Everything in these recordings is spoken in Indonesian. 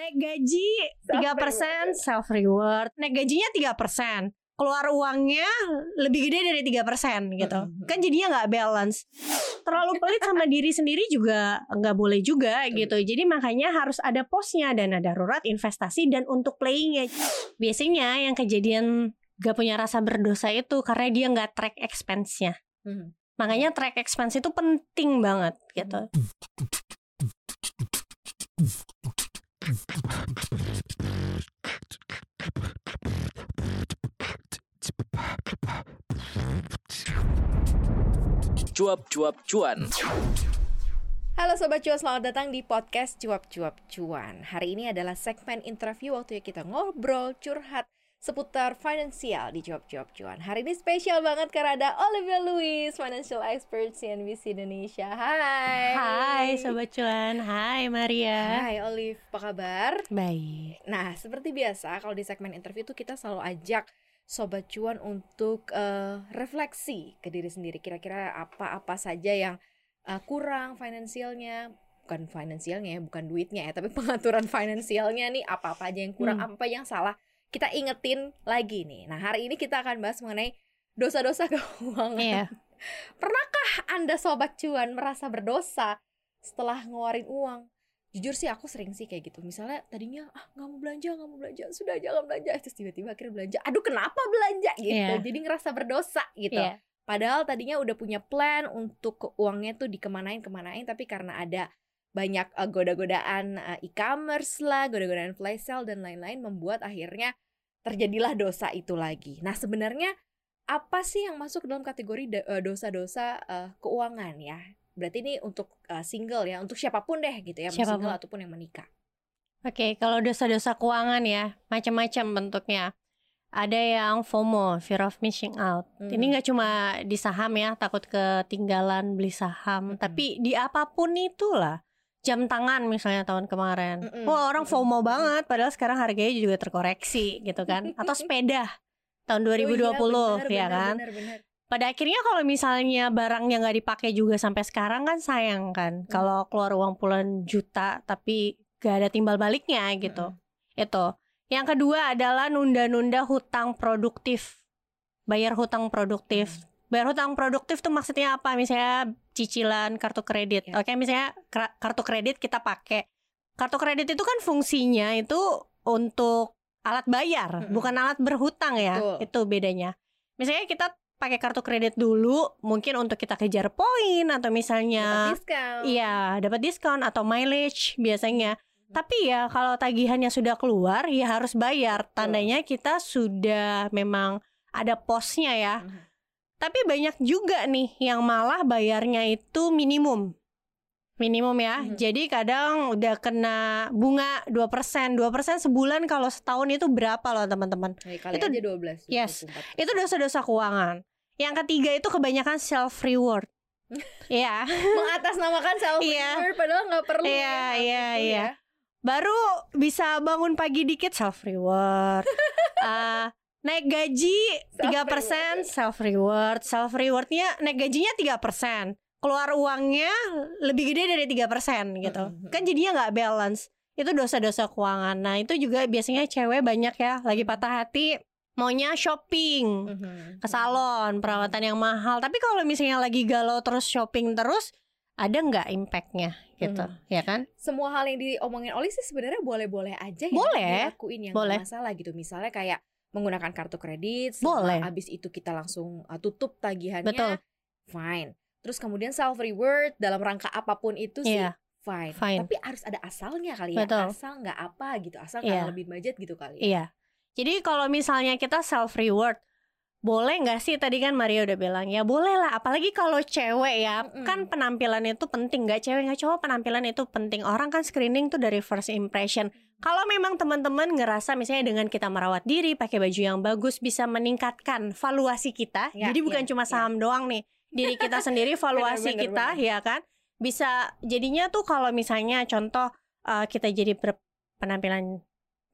Naik gaji 3% self reward. Naik gajinya 3%. Keluar uangnya lebih gede dari 3% gitu. Mm-mm. Kan jadinya nggak balance. Terlalu pelit sama diri sendiri juga nggak boleh juga gitu. Jadi makanya harus ada posnya dana darurat, investasi dan untuk playingnya. Biasanya yang kejadian gak punya rasa berdosa itu karena dia nggak track expense-nya. Mhm. Makanya track expense itu penting banget gitu. Cuap-cuap cuan. Halo Sobat Cuan, selamat datang di podcast Cuap-Cuap Cuan Hari ini adalah segmen interview waktunya kita ngobrol, curhat seputar finansial di Cuap-Cuap Cuan Hari ini spesial banget karena ada Olivia Louis, financial expert CNBC Indonesia Hai Hai Sobat Cuan, hai Maria. Hai Olive, apa kabar? Baik. Nah, seperti biasa kalau di segmen interview itu kita selalu ajak sobat cuan untuk eh, refleksi ke diri sendiri. Kira-kira apa-apa saja yang eh, kurang finansialnya, bukan finansialnya ya, bukan duitnya ya, tapi pengaturan finansialnya nih apa-apa aja yang kurang, Hmm. apa yang salah. Kita ingetin lagi nih. Nah, hari ini kita akan bahas mengenai dosa-dosa keuangan. Iya. Pernahkah Anda sobat cuan merasa berdosa setelah ngeluarin uang? Jujur sih aku sering sih kayak gitu. Misalnya tadinya ah nggak mau belanja, nggak mau belanja, sudah jangan belanja. Terus tiba-tiba akhirnya belanja. Aduh kenapa belanja gitu? Iya. Jadi ngerasa berdosa gitu. Iya. Padahal tadinya udah punya plan untuk uangnya tuh dikemanain kemanain, tapi karena ada banyak eh, goda-godaan eh, e-commerce lah, goda-godaan flash sale dan lain-lain membuat akhirnya terjadilah dosa itu lagi. Nah sebenarnya apa sih yang masuk dalam kategori eh, dosa-dosa eh, keuangan ya? Berarti ini untuk eh, single ya, untuk siapa pun deh gitu ya, Siapa pun. single ataupun yang menikah. Oke, kalau dosa-dosa keuangan ya, macam-macam bentuknya. Ada yang FOMO, fear of missing out. Hmm. Ini nggak cuma di saham ya, takut ketinggalan beli saham, Mm-mm. tapi di apa pun itulah. Jam tangan misalnya tahun kemarin. Mm-mm. Wah, orang. FOMO banget padahal sekarang harganya juga terkoreksi gitu kan. Atau sepeda tahun 2020 Oh iya, benar, ya benar, kan. benar, benar. Pada akhirnya kalau misalnya barangnya nggak dipakai juga sampai sekarang kan sayang kan. Hmm. Kalau keluar uang puluhan juta tapi gak ada timbal baliknya gitu. Itu. Yang kedua adalah nunda-nunda hutang produktif. Bayar hutang produktif. Hmm. Bayar hutang produktif tuh maksudnya apa? Misalnya cicilan kartu kredit. Ya. Oke, misalnya kra- kartu kredit kita pakai. Kartu kredit itu kan fungsinya itu untuk alat bayar, Mm-mm. bukan alat berhutang ya. Betul. Itu bedanya. Misalnya kita pakai kartu kredit dulu, mungkin untuk kita kejar poin atau misalnya Dapat diskon. Iya, dapat diskon atau mileage biasanya. Tapi ya kalau tagihannya sudah keluar ya harus bayar. Tandanya kita sudah memang ada posnya ya. Mhm. Tapi banyak juga nih yang malah bayarnya itu minimum. Minimum ya. Mhm. Jadi kadang udah kena bunga 2%. 2% sebulan kalau setahun itu berapa loh teman-teman? Nah, kali Itu- aja 12. yes. 24. Itu dosa-dosa keuangan. Yang ketiga itu kebanyakan self reward. Iya. mengatasnamakan self Iya. reward padahal nggak perlu Iya, ya, iya, iya. ya. baru bisa bangun pagi dikit self reward Ah, naik gaji 3% self reward self rewardnya naik gajinya 3% keluar uangnya lebih gede dari 3% gitu Mm-mm. kan jadinya nggak balance itu dosa-dosa keuangan nah itu juga biasanya cewek banyak ya lagi patah hati maunya shopping Mhm. ke salon perawatan yang mahal tapi kalau misalnya lagi galau terus shopping terus ada nggak impactnya gitu Mhm. ya kan semua hal yang diomongin Oli sih sebenarnya boleh-boleh aja ya Boleh. dilakuin yang Boleh. masalah gitu misalnya kayak menggunakan kartu kredit Boleh. abis itu kita langsung uh, tutup tagihannya Betul. fine terus kemudian self reward dalam rangka apa pun itu sih Iya. fine. Fine. tapi harus ada asalnya kali ya Betul. asal nggak apa gitu asal Iya. nggak lebih budget gitu kali ya Iya. Jadi kalau misalnya kita self reward, boleh nggak sih tadi kan Maria udah bilang ya boleh lah. Apalagi kalau cewek ya, Mm-mm. kan penampilan itu penting. Nggak cewek nggak cowok penampilan itu penting. Orang kan screening tuh dari first impression. Kalau memang teman-teman ngerasa misalnya dengan kita merawat diri, pakai baju yang bagus bisa meningkatkan valuasi kita. Ya, Jadi bukan ya, cuma ya. saham doang nih. Diri kita sendiri valuasi Benar, benar, kita ya kan. Bisa jadinya tuh kalau misalnya contoh eh, kita jadi berpenampilan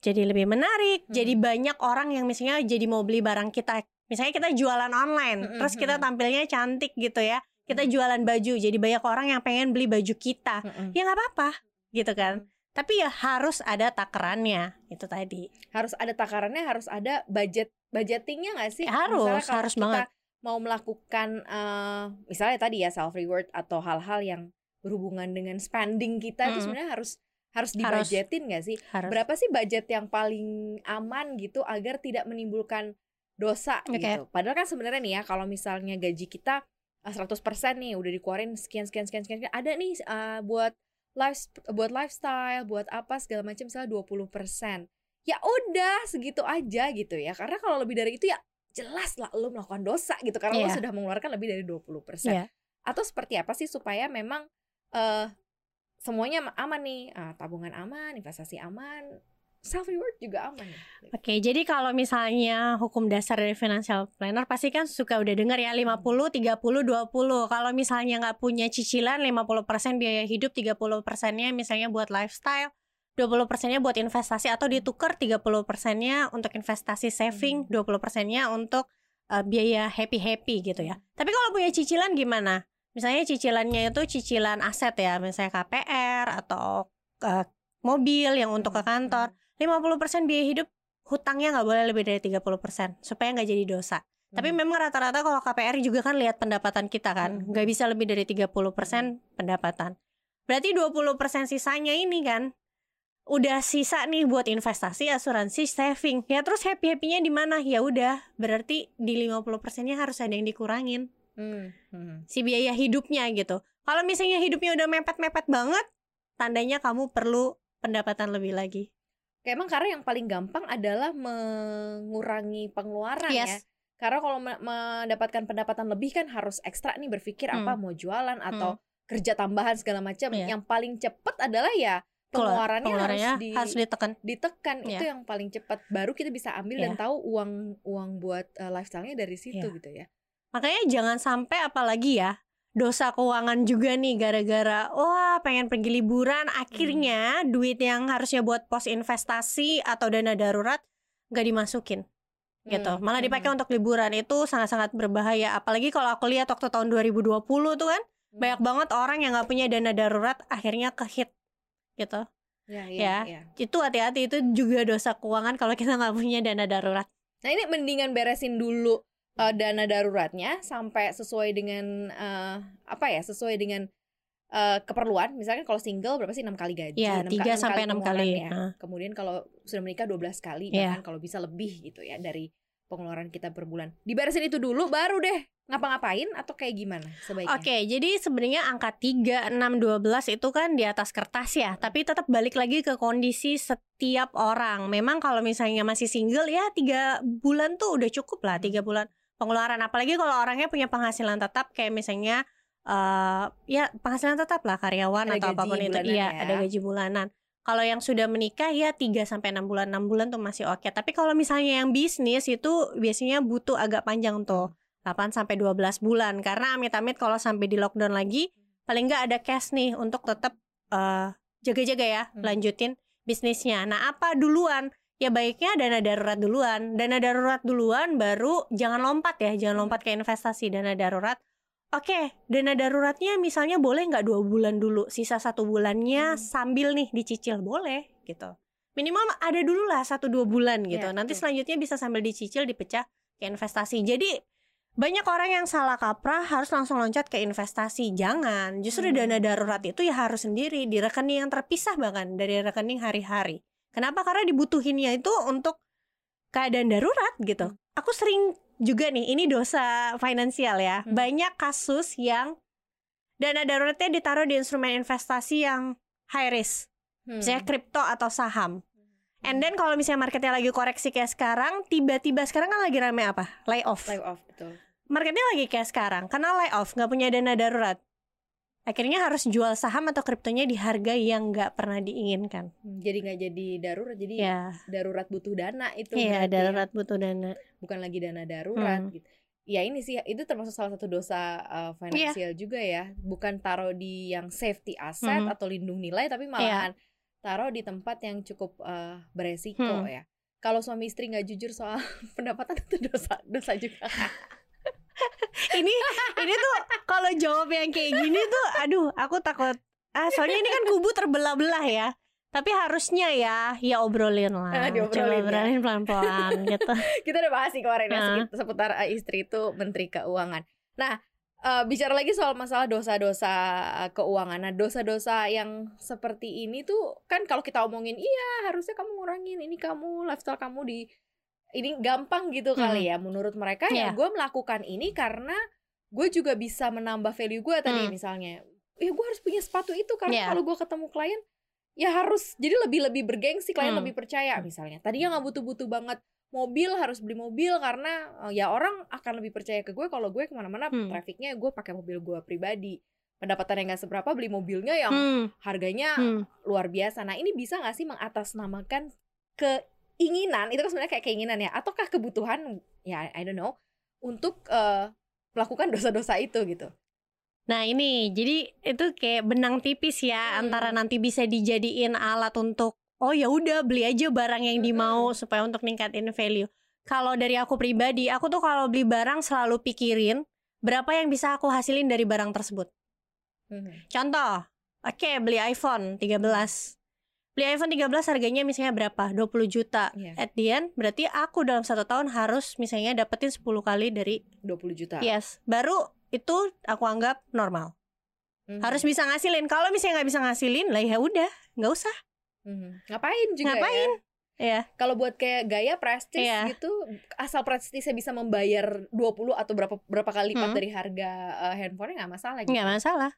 jadi lebih menarik, Hmm. jadi banyak orang yang misalnya jadi mau beli barang kita. Misalnya kita jualan online, Mm-mm, terus kita mm-mm. tampilnya cantik gitu ya. Kita jualan baju, jadi banyak orang yang pengen beli baju kita. Mm-mm. Ya nggak apa-apa, gitu kan. Tapi ya harus ada takarannya itu tadi. harus ada takarannya harus ada budget budgetingnya nggak sih Harus, Misalnya kalau harus kita banget. mau melakukan eh, misalnya tadi ya self reward atau hal-hal yang berhubungan dengan spending kita itu Mm. sebenarnya harus harus dibudgetin nggak sih Harus. berapa sih budget yang paling aman gitu agar tidak menimbulkan dosa Oke. gitu padahal kan sebenarnya nih ya kalau misalnya gaji kita eh, 100% nih udah dikeluarin sekian sekian sekian sekian ada nih eh, buat life buat lifestyle buat apa segala macam misalnya 20% ya udah segitu aja gitu ya. Karena kalau lebih dari itu ya jelas lah lo melakukan dosa gitu. Karena lo Iya. sudah mengeluarkan lebih dari 20% Iya. atau seperti apa sih supaya memang eh semuanya ama- aman nih? Ah, tabungan aman investasi aman self reward juga aman Oke, jadi kalau misalnya hukum dasar dari financial planner pasti kan suka udah dengar ya 50 30 20. Kalau misalnya nggak punya cicilan 50% biaya hidup, 30%-nya misalnya buat lifestyle, 20%-nya buat investasi atau ditukar 30%-nya untuk investasi saving, 20%-nya untuk eh, biaya happy-happy gitu ya. Tapi kalau punya cicilan gimana? Misalnya cicilannya itu cicilan aset ya, misalnya KPR atau eh, mobil yang untuk ke kantor. 50% biaya hidup hutangnya nggak boleh lebih dari 30% supaya nggak jadi dosa. Tapi Hmm. memang rata-rata kalau KPR juga kan lihat pendapatan kita kan, Hmm. nggak bisa lebih dari 30% pendapatan. Berarti 20% sisanya ini kan udah sisa nih buat investasi, asuransi, saving. Ya terus happy-happynya di mana? Ya udah, berarti di 50%-nya harus ada yang dikurangin Hmm, hmm. si biaya hidupnya gitu. Kalau misalnya hidupnya udah mepet-mepet banget, tandanya kamu perlu pendapatan lebih lagi. Kayak emang karena yang paling gampang adalah mengurangi pengeluaran ya. Yes. Karena kalau me- mendapatkan pendapatan lebih kan harus ekstra nih berpikir Hmm. apa mau jualan atau kerja tambahan segala macam. Iya. Yang paling cepat adalah ya pengeluarannya, pengeluarannya harus, di, harus ditekan. ditekan Iya. itu yang paling cepat. Baru kita bisa ambil dan Iya. tahu uang uang buat uh, lifestyle-nya dari situ Iya. gitu ya. Makanya jangan sampai apalagi ya dosa keuangan juga nih gara-gara wah pengen pergi liburan akhirnya duit yang harusnya buat pos investasi atau dana darurat nggak dimasukin gitu Hmm, malah dipakai hmm. untuk liburan itu sangat-sangat berbahaya apalagi kalau aku lihat waktu tahun 2020 tuh kan Hmm. banyak banget orang yang nggak punya dana darurat akhirnya kehit gitu Ya, ya. ya, ya. itu hati-hati itu juga dosa keuangan kalau kita nggak punya dana darurat Nah ini mendingan beresin dulu uh, dana daruratnya sampai sesuai dengan uh, apa ya sesuai dengan uh, keperluan. Misalkan kalau single berapa sih enam kali gaji? Tiga ka- enam sampai enam kali, ya. Kemudian kalau sudah menikah 12 kali Iya. bahkan kalau bisa lebih gitu ya dari pengeluaran kita per bulan. Diberesin itu dulu baru deh ngapa-ngapain atau kayak gimana sebaiknya? Oke, jadi sebenarnya angka 3, 6, 12 itu kan di atas kertas ya, tapi tetap balik lagi ke kondisi setiap orang. Memang kalau misalnya masih single ya tiga bulan tuh udah cukup lah, tiga bulan pengeluaran. Apalagi kalau orangnya punya penghasilan tetap kayak misalnya eh ya penghasilan tetap lah karyawan Ada atau apa pun itu. Iya, ya. ada gaji bulanan. Kalau yang sudah menikah ya 3 sampai 6 bulan. 6 bulan tuh masih oke. Tapi kalau misalnya yang bisnis itu biasanya butuh agak panjang tuh. 8 sampai 12 bulan karena amit-amit kalau sampai di lockdown lagi paling nggak ada cash nih untuk tetap eh, jaga-jaga ya Hmm. lanjutin bisnisnya. Nah, apa duluan? Ya baiknya dana darurat duluan. Dana darurat duluan baru jangan lompat ya, jangan lompat ke investasi dana darurat. Oke, dana daruratnya misalnya boleh nggak dua bulan dulu, sisa satu bulannya Hmm. sambil nih dicicil boleh gitu. Minimal ada dulu lah satu dua bulan gitu. Ya, Nanti selanjutnya bisa sambil dicicil dipecah ke investasi. Jadi banyak orang yang salah kaprah harus langsung loncat ke investasi. Jangan. Justru Hmm. dana darurat itu ya harus sendiri di rekening yang terpisah bahkan dari rekening hari-hari. Kenapa? Karena dibutuhinnya itu untuk keadaan darurat gitu. Hmm. Aku sering juga nih, ini dosa finansial ya. Hmm. Banyak kasus yang dana daruratnya ditaruh di instrumen investasi yang high risk, Hmm. misalnya kripto atau saham. And then kalau misalnya marketnya lagi koreksi kayak sekarang, tiba-tiba sekarang kan lagi rame apa? Layoff. Live off betul. Marketnya lagi kayak sekarang, karena layoff, nggak punya dana darurat. Akhirnya harus jual saham atau kriptonya di harga yang nggak pernah diinginkan. Hmm, Jadi nggak jadi darurat, jadi Ya, darurat butuh dana itu iya ya. darurat butuh dana. bukan lagi dana darurat Hmm. gitu. Ya ini sih itu termasuk salah satu dosa uh, finansial juga ya. Bukan taruh di yang safety asset Hmm. atau lindung nilai tapi malahan taruh di tempat yang cukup uh, beresiko Hmm. ya. Kalau suami istri nggak jujur soal pendapatan itu dosa dosa juga. ini ini tuh kalau jawab yang kayak gini tuh aduh aku takut ah soalnya ini kan kubu terbelah-belah ya Tapi harusnya ya, ya obrolin lah. Ah, Coba diobrolin ya. obrolin pelan-pelan gitu. kita udah bahas sih kemarin ya Nah. sekit- seputar eh, istri itu menteri keuangan. Nah, eh, bicara lagi soal masalah dosa-dosa eh, keuangan. Nah, dosa-dosa yang seperti ini tuh kan kalau kita omongin iya harusnya kamu ngurangin ini kamu lifestyle kamu di ini gampang gitu kali ya menurut mereka ya Iya. gue melakukan ini karena gue juga bisa menambah value gue tadi Hmm. misalnya ya gue harus punya sepatu itu karena Iya. kalau gue ketemu klien ya harus jadi lebih lebih bergengsi klien Hmm. lebih percaya misalnya tadinya nggak butuh-butuh banget mobil harus beli mobil karena eh, ya orang akan lebih percaya ke gue kalau gue ke mana-mana Hmm. trafficnya gue pakai mobil gue pribadi pendapatan yang nggak seberapa beli mobilnya yang Hmm, harganya hmm. luar biasa nah ini bisa nggak sih mengatasnamakan keinginan itu kan sebenarnya kayak keinginan ya ataukah kebutuhan ya I don't know untuk eh, melakukan dosa-dosa itu gitu Nah ini jadi itu kayak benang tipis ya Hmm. antara nanti bisa dijadiin alat untuk oh ya udah beli aja barang yang dimau supaya untuk ningkatin value. Kalau dari aku pribadi, aku tuh kalau beli barang selalu pikirin berapa yang bisa aku hasilin dari barang tersebut. Mhm. Contoh, oke beli iPhone 13. Beli iPhone 13 harganya misalnya berapa? 20 juta. Iya. At the end berarti aku dalam satu tahun harus misalnya dapetin 10 kali dari 20 juta yes. Baru itu aku anggap normal. Mhm. Harus bisa ngasilin. Kalau misalnya nggak bisa ngasilin, lah ya udah, nggak usah. Mhm. ngapain juga Ngapain? ya Ya, kalau buat kayak gaya prestis Iya. gitu asal prestisnya bisa membayar 20 atau berapa berapa kali lipat Hmm. dari harga eh, handphonenya nggak masalah gitu. nggak masalah,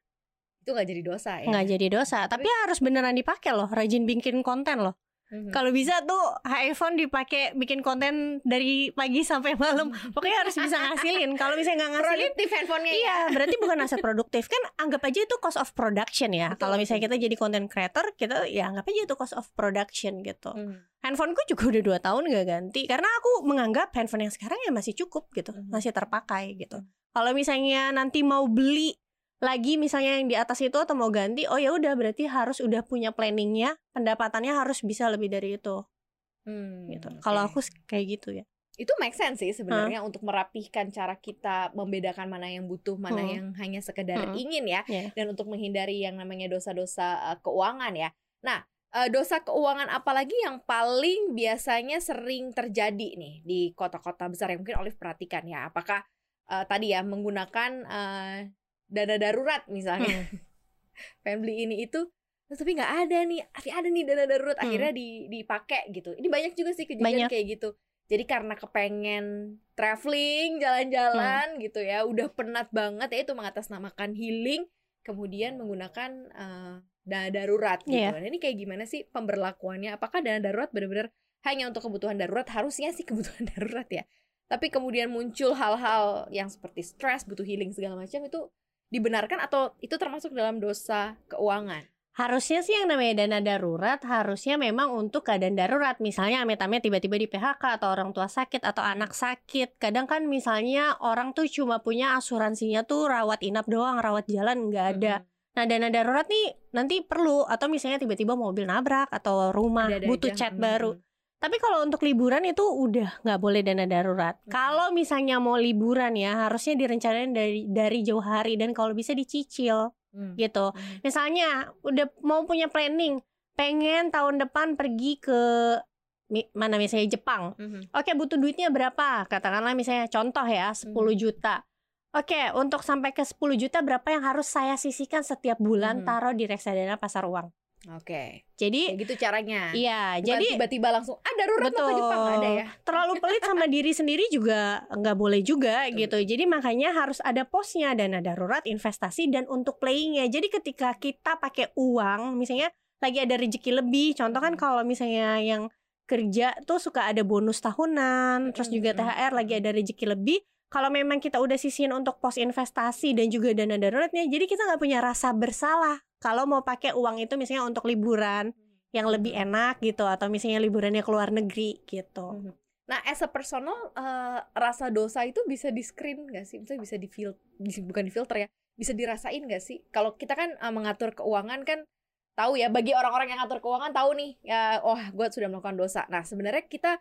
itu nggak jadi dosa ya nggak jadi dosa. Tapi harus beneran dipakai loh, rajin bikin konten loh. Mhm. Kalau bisa tuh iPhone dipakai bikin konten dari pagi sampai malam. Pokoknya harus bisa ngasilin. Kalau misalnya nggak ngasilin, produktif handphonenya ya Iya, berarti bukan aset produktif kan anggap aja itu cost of production ya. Kalau misalnya kita jadi content creator, kita ya anggap aja itu cost of production gitu. Mhm. Handphoneku juga udah dua tahun gak ganti karena aku menganggap handphone yang sekarang ya masih cukup gitu, Mhm. masih terpakai gitu. Mhm. Kalau misalnya nanti mau beli lagi misalnya yang di atas itu atau mau ganti, oh ya udah berarti harus udah punya planningnya, pendapatannya harus bisa lebih dari itu Hmm, gitu. oke. Kalau aku kayak gitu ya. itu make sense sih sebenarnya untuk merapihkan cara kita membedakan mana yang butuh mana Hmm. yang hanya sekedar Hmm. ingin ya Iya. dan untuk menghindari yang namanya dosa-dosa uh, keuangan ya nah uh, dosa keuangan apalagi yang paling biasanya sering terjadi nih di kota-kota besar yang mungkin Olive perhatikan ya apakah uh, tadi ya menggunakan uh, dana darurat misalnya Hmm. pengen beli ini itu terus tapi nggak ada nih tapi ada nih dana darurat Hmm. akhirnya di dipakai gitu ini banyak juga sih kejadian Banyak. kayak gitu jadi karena kepengen traveling jalan-jalan Hmm. gitu ya udah penat banget ya itu mengatasnamakan healing kemudian menggunakan eh, dana darurat gitu Iya. Nah, ini kayak gimana sih pemberlakuannya apakah dana darurat benar-benar hanya untuk kebutuhan darurat harusnya sih kebutuhan darurat ya tapi kemudian muncul hal-hal yang seperti stres butuh healing segala macam itu dibenarkan atau itu termasuk dalam dosa keuangan Harusnya sih yang namanya dana darurat harusnya memang untuk keadaan darurat. Misalnya amit-amit tiba-tiba di PHK atau orang tua sakit atau anak sakit. Kadang kan misalnya orang tuh cuma punya asuransinya tuh rawat inap doang, rawat jalan nggak ada. Nah dana darurat nih nanti perlu atau misalnya tiba-tiba mobil nabrak atau rumah Ada-ada butuh aja. cat Hmm. baru. Tapi kalau untuk liburan itu udah nggak boleh dana darurat. Hmm. Kalau misalnya mau liburan ya harusnya direncanain dari dari jauh hari dan kalau bisa dicicil Hmm. gitu. Hmm. Misalnya udah mau punya planning, pengen tahun depan pergi ke mana misalnya Jepang. Mhm. Oke, butuh duitnya berapa? Katakanlah misalnya contoh ya 10 Hmm. juta. Oke, untuk sampai ke 10 juta berapa yang harus saya sisihkan setiap bulan Mhm. taruh di reksadana pasar uang. Oke, Jadi kayak gitu caranya. iya, Bukan jadi tiba-tiba langsung ah darurat mau ke Betul. Jepang ada ya. terlalu pelit sama diri sendiri juga nggak boleh juga gitu. Jadi makanya harus ada posnya dana darurat, investasi dan untuk playingnya. Jadi ketika kita pakai uang, misalnya lagi ada rezeki lebih, contoh kan Mhm. kalau misalnya yang kerja tuh suka ada bonus tahunan, terus juga Mhm, THR lagi ada rezeki lebih. Kalau memang kita udah sisihin untuk pos investasi dan juga dana daruratnya, jadi kita nggak punya rasa bersalah kalau mau pakai uang itu misalnya untuk liburan yang lebih Mhm. enak gitu atau misalnya liburannya ke luar negeri gitu. Mhm. Nah, as a personal eh, rasa dosa itu bisa di screen nggak sih? Misalnya bisa di fil di- bukan di filter ya, bisa dirasain nggak sih? Kalau kita kan eh, mengatur keuangan kan tahu ya, bagi orang-orang yang ngatur keuangan tahu nih, ya, wah, gue sudah melakukan dosa. Nah, sebenarnya kita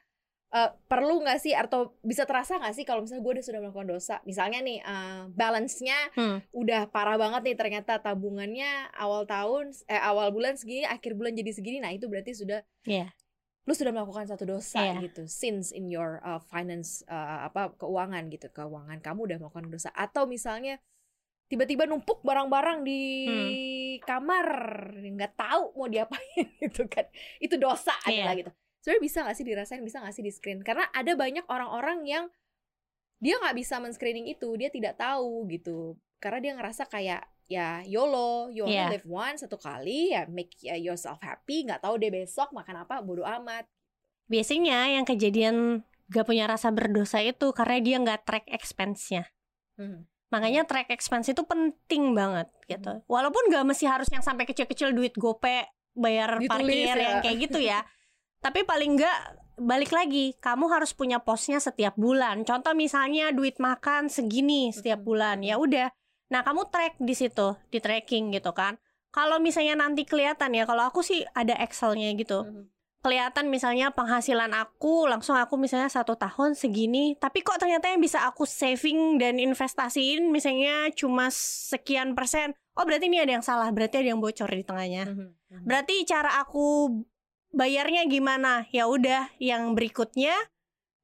eh, perlu nggak sih atau bisa terasa nggak sih kalau misalnya gue udah sudah melakukan dosa misalnya nih eh, balance-nya Hmm. udah parah banget nih ternyata tabungannya awal tahun eh awal bulan segini akhir bulan jadi segini nah itu berarti sudah Iya. lu sudah melakukan satu dosa Iya. gitu since in your uh, finance uh, apa keuangan gitu keuangan kamu udah melakukan dosa atau misalnya tiba-tiba numpuk barang-barang di kamar nggak tahu mau diapain gitu kan itu dosa Iya. adalah gitu sebenarnya bisa nggak sih dirasain bisa nggak sih di screen karena ada banyak orang-orang yang dia nggak bisa men-screening itu dia tidak tahu gitu karena dia ngerasa kayak ya YOLO you only Iya. live once satu kali ya make uh, yourself happy nggak tahu deh besok makan apa bodo amat Biasanya yang kejadian gak punya rasa berdosa itu karena dia nggak track expense-nya. Hmm. Makanya track expense itu penting banget gitu. Walaupun gak mesti harus yang sampai kecil-kecil duit gope bayar Ditulis parkir ya. yang kayak gitu ya. Tapi paling enggak balik lagi, kamu harus punya posnya setiap bulan. Contoh misalnya duit makan segini setiap bulan. Ya udah. Nah, kamu track di situ, di tracking gitu kan. Kalau misalnya nanti kelihatan ya, kalau aku sih ada Excel-nya gitu kelihatan misalnya penghasilan aku langsung aku misalnya satu tahun segini tapi kok ternyata yang bisa aku saving dan investasiin misalnya cuma sekian persen oh berarti ini ada yang salah berarti ada yang bocor di tengahnya Mhm. Mhm. berarti cara aku bayarnya gimana ya udah yang berikutnya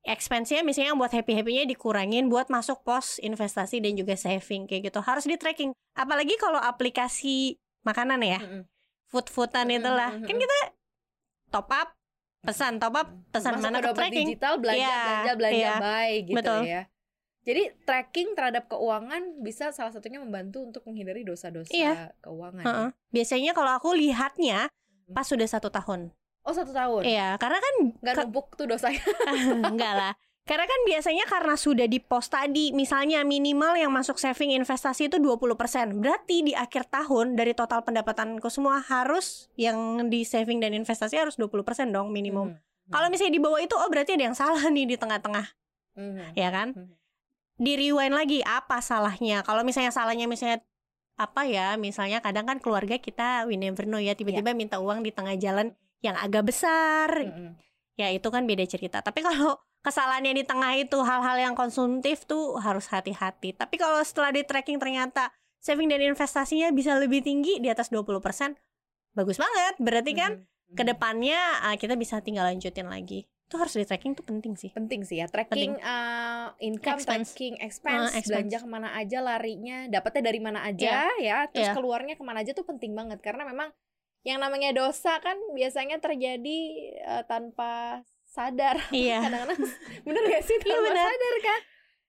expense-nya misalnya buat happy happynya dikurangin buat masuk pos investasi dan juga saving kayak gitu harus di tracking apalagi kalau aplikasi makanan ya Mhm. food foodan Mhm, itulah mhm, kan kita top up pesan top up pesan Masuk mana ke tracking digital belanja Iya, belanja belanja iya. buy gitu Betul. ya jadi tracking terhadap keuangan bisa salah satunya membantu untuk menghindari dosa-dosa Iya. keuangan Heeh. ya. biasanya kalau aku lihatnya pas sudah satu tahun oh satu tahun? Iya karena kan nggak ke- numpuk tuh dosanya enggak lah. Karena kan biasanya karena sudah di pos tadi misalnya minimal yang masuk saving investasi itu 20% berarti di akhir tahun dari total pendapatanku semua harus yang di saving dan investasi harus 20% dong minimum. Mhm. kalau misalnya di bawah itu oh berarti ada yang salah nih di tengah-tengah. Mhm. ya kan? Mhm. di rewind lagi apa salahnya? Kalau misalnya salahnya misalnya apa ya misalnya kadang kan keluarga kita we never know ya tiba-tiba minta uang di tengah jalan yang agak besar. Mhm. ya itu kan beda cerita. Tapi kalau kesalahannya di tengah itu hal-hal yang konsumtif tuh harus hati-hati. Tapi kalau setelah di tracking ternyata saving dan investasinya bisa lebih tinggi di atas 20% bagus banget. Berarti kan Mhm. ke depannya ah, kita bisa tinggal lanjutin lagi. Itu harus di tracking tuh penting sih. Penting sih ya. Tracking uh, income Expense. tracking expense, Uh, expense. belanja ke mana aja larinya. Dapatnya dari mana aja ya. Terus Iya. keluarnya ke mana aja tuh penting banget. Karena memang yang namanya dosa kan biasanya terjadi uh, tanpa sadar iya kadang-kadang bener gak sih Iya, tanpa bener. sadar kan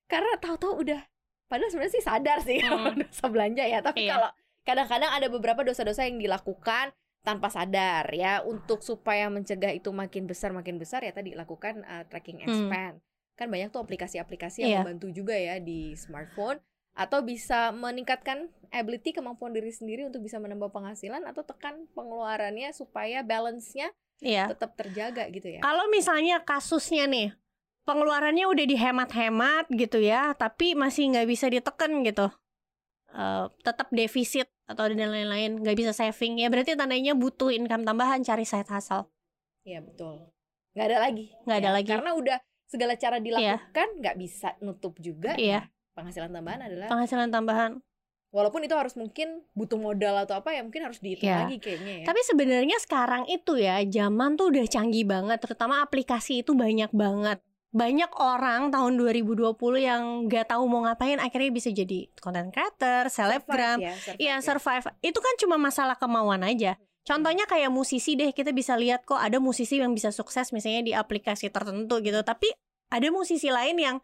karena tahu-tahu udah padahal sebenarnya sih sadar sih kalau Hmm. dosa belanja ya tapi Iya. kalau kadang-kadang ada beberapa dosa-dosa yang dilakukan tanpa sadar ya untuk supaya mencegah itu makin besar makin besar ya tadi lakukan uh, tracking Hmm. expand kan banyak tuh aplikasi-aplikasi yang Iya. membantu juga ya di smartphone atau bisa meningkatkan ability kemampuan diri sendiri untuk bisa menambah penghasilan atau tekan pengeluarannya supaya balance-nya iya tetap terjaga gitu ya. Kalau misalnya kasusnya nih pengeluarannya udah dihemat-hemat gitu ya, tapi masih nggak bisa ditekan gitu, Eh, tetap defisit atau dan lain-lain, nggak bisa saving ya berarti tandanya butuh income tambahan cari side hustle. Iya betul. Nggak ada lagi. Nggak ada Ya, lagi. Karena udah segala cara dilakukan nggak bisa nutup juga. Iya. Penghasilan tambahan adalah Penghasilan tambahan. walaupun itu harus mungkin butuh modal atau apa ya mungkin harus dihitung Iya. lagi kayaknya ya. Tapi sebenarnya sekarang itu ya zaman tuh udah canggih banget, terutama aplikasi itu banyak banget. Banyak orang tahun 2020 yang nggak tahu mau ngapain akhirnya bisa jadi content creator, selebgram, Survive ya, survive Iya ya. survive Itu kan cuma masalah kemauan aja Contohnya kayak musisi deh Kita bisa lihat kok ada musisi yang bisa sukses Misalnya di aplikasi tertentu gitu Tapi ada musisi lain yang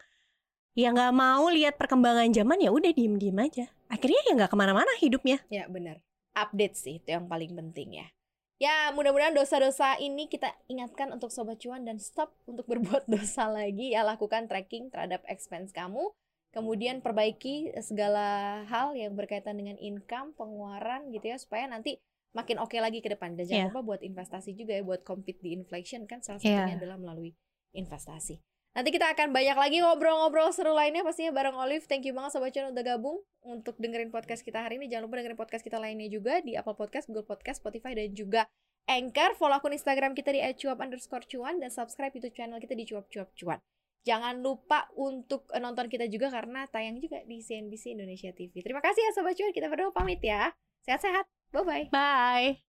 Ya nggak mau lihat perkembangan zaman ya udah diem-diem aja Akhirnya ya nggak ke mana-mana hidupnya Ya benar. Update sih itu yang paling penting ya. Ya mudah-mudahan dosa-dosa ini kita ingatkan untuk sobat cuan dan stop untuk berbuat dosa lagi ya lakukan tracking terhadap expense kamu. Kemudian perbaiki segala hal yang berkaitan dengan income, pengeluaran gitu ya supaya nanti makin oke lagi ke depan. Dan jangan Iya. lupa buat investasi juga ya buat compete di inflation kan salah Iya. satunya adalah melalui investasi. Nanti kita akan banyak lagi ngobrol-ngobrol seru lainnya pastinya bareng Olive. Thank you banget Sobat Cuan udah gabung untuk dengerin podcast kita hari ini. Jangan lupa dengerin podcast kita lainnya juga di Apple Podcast, Google Podcast, Spotify, dan juga Anchor, follow akun Instagram kita di @cuap underscore cuan dan subscribe YouTube channel kita di cuap cuap cuan. Jangan lupa untuk nonton kita juga karena tayang juga di CNBC Indonesia TV. Terima kasih ya Sobat Cuan, kita berdua pamit ya. Sehat-sehat, bye-bye. Bye.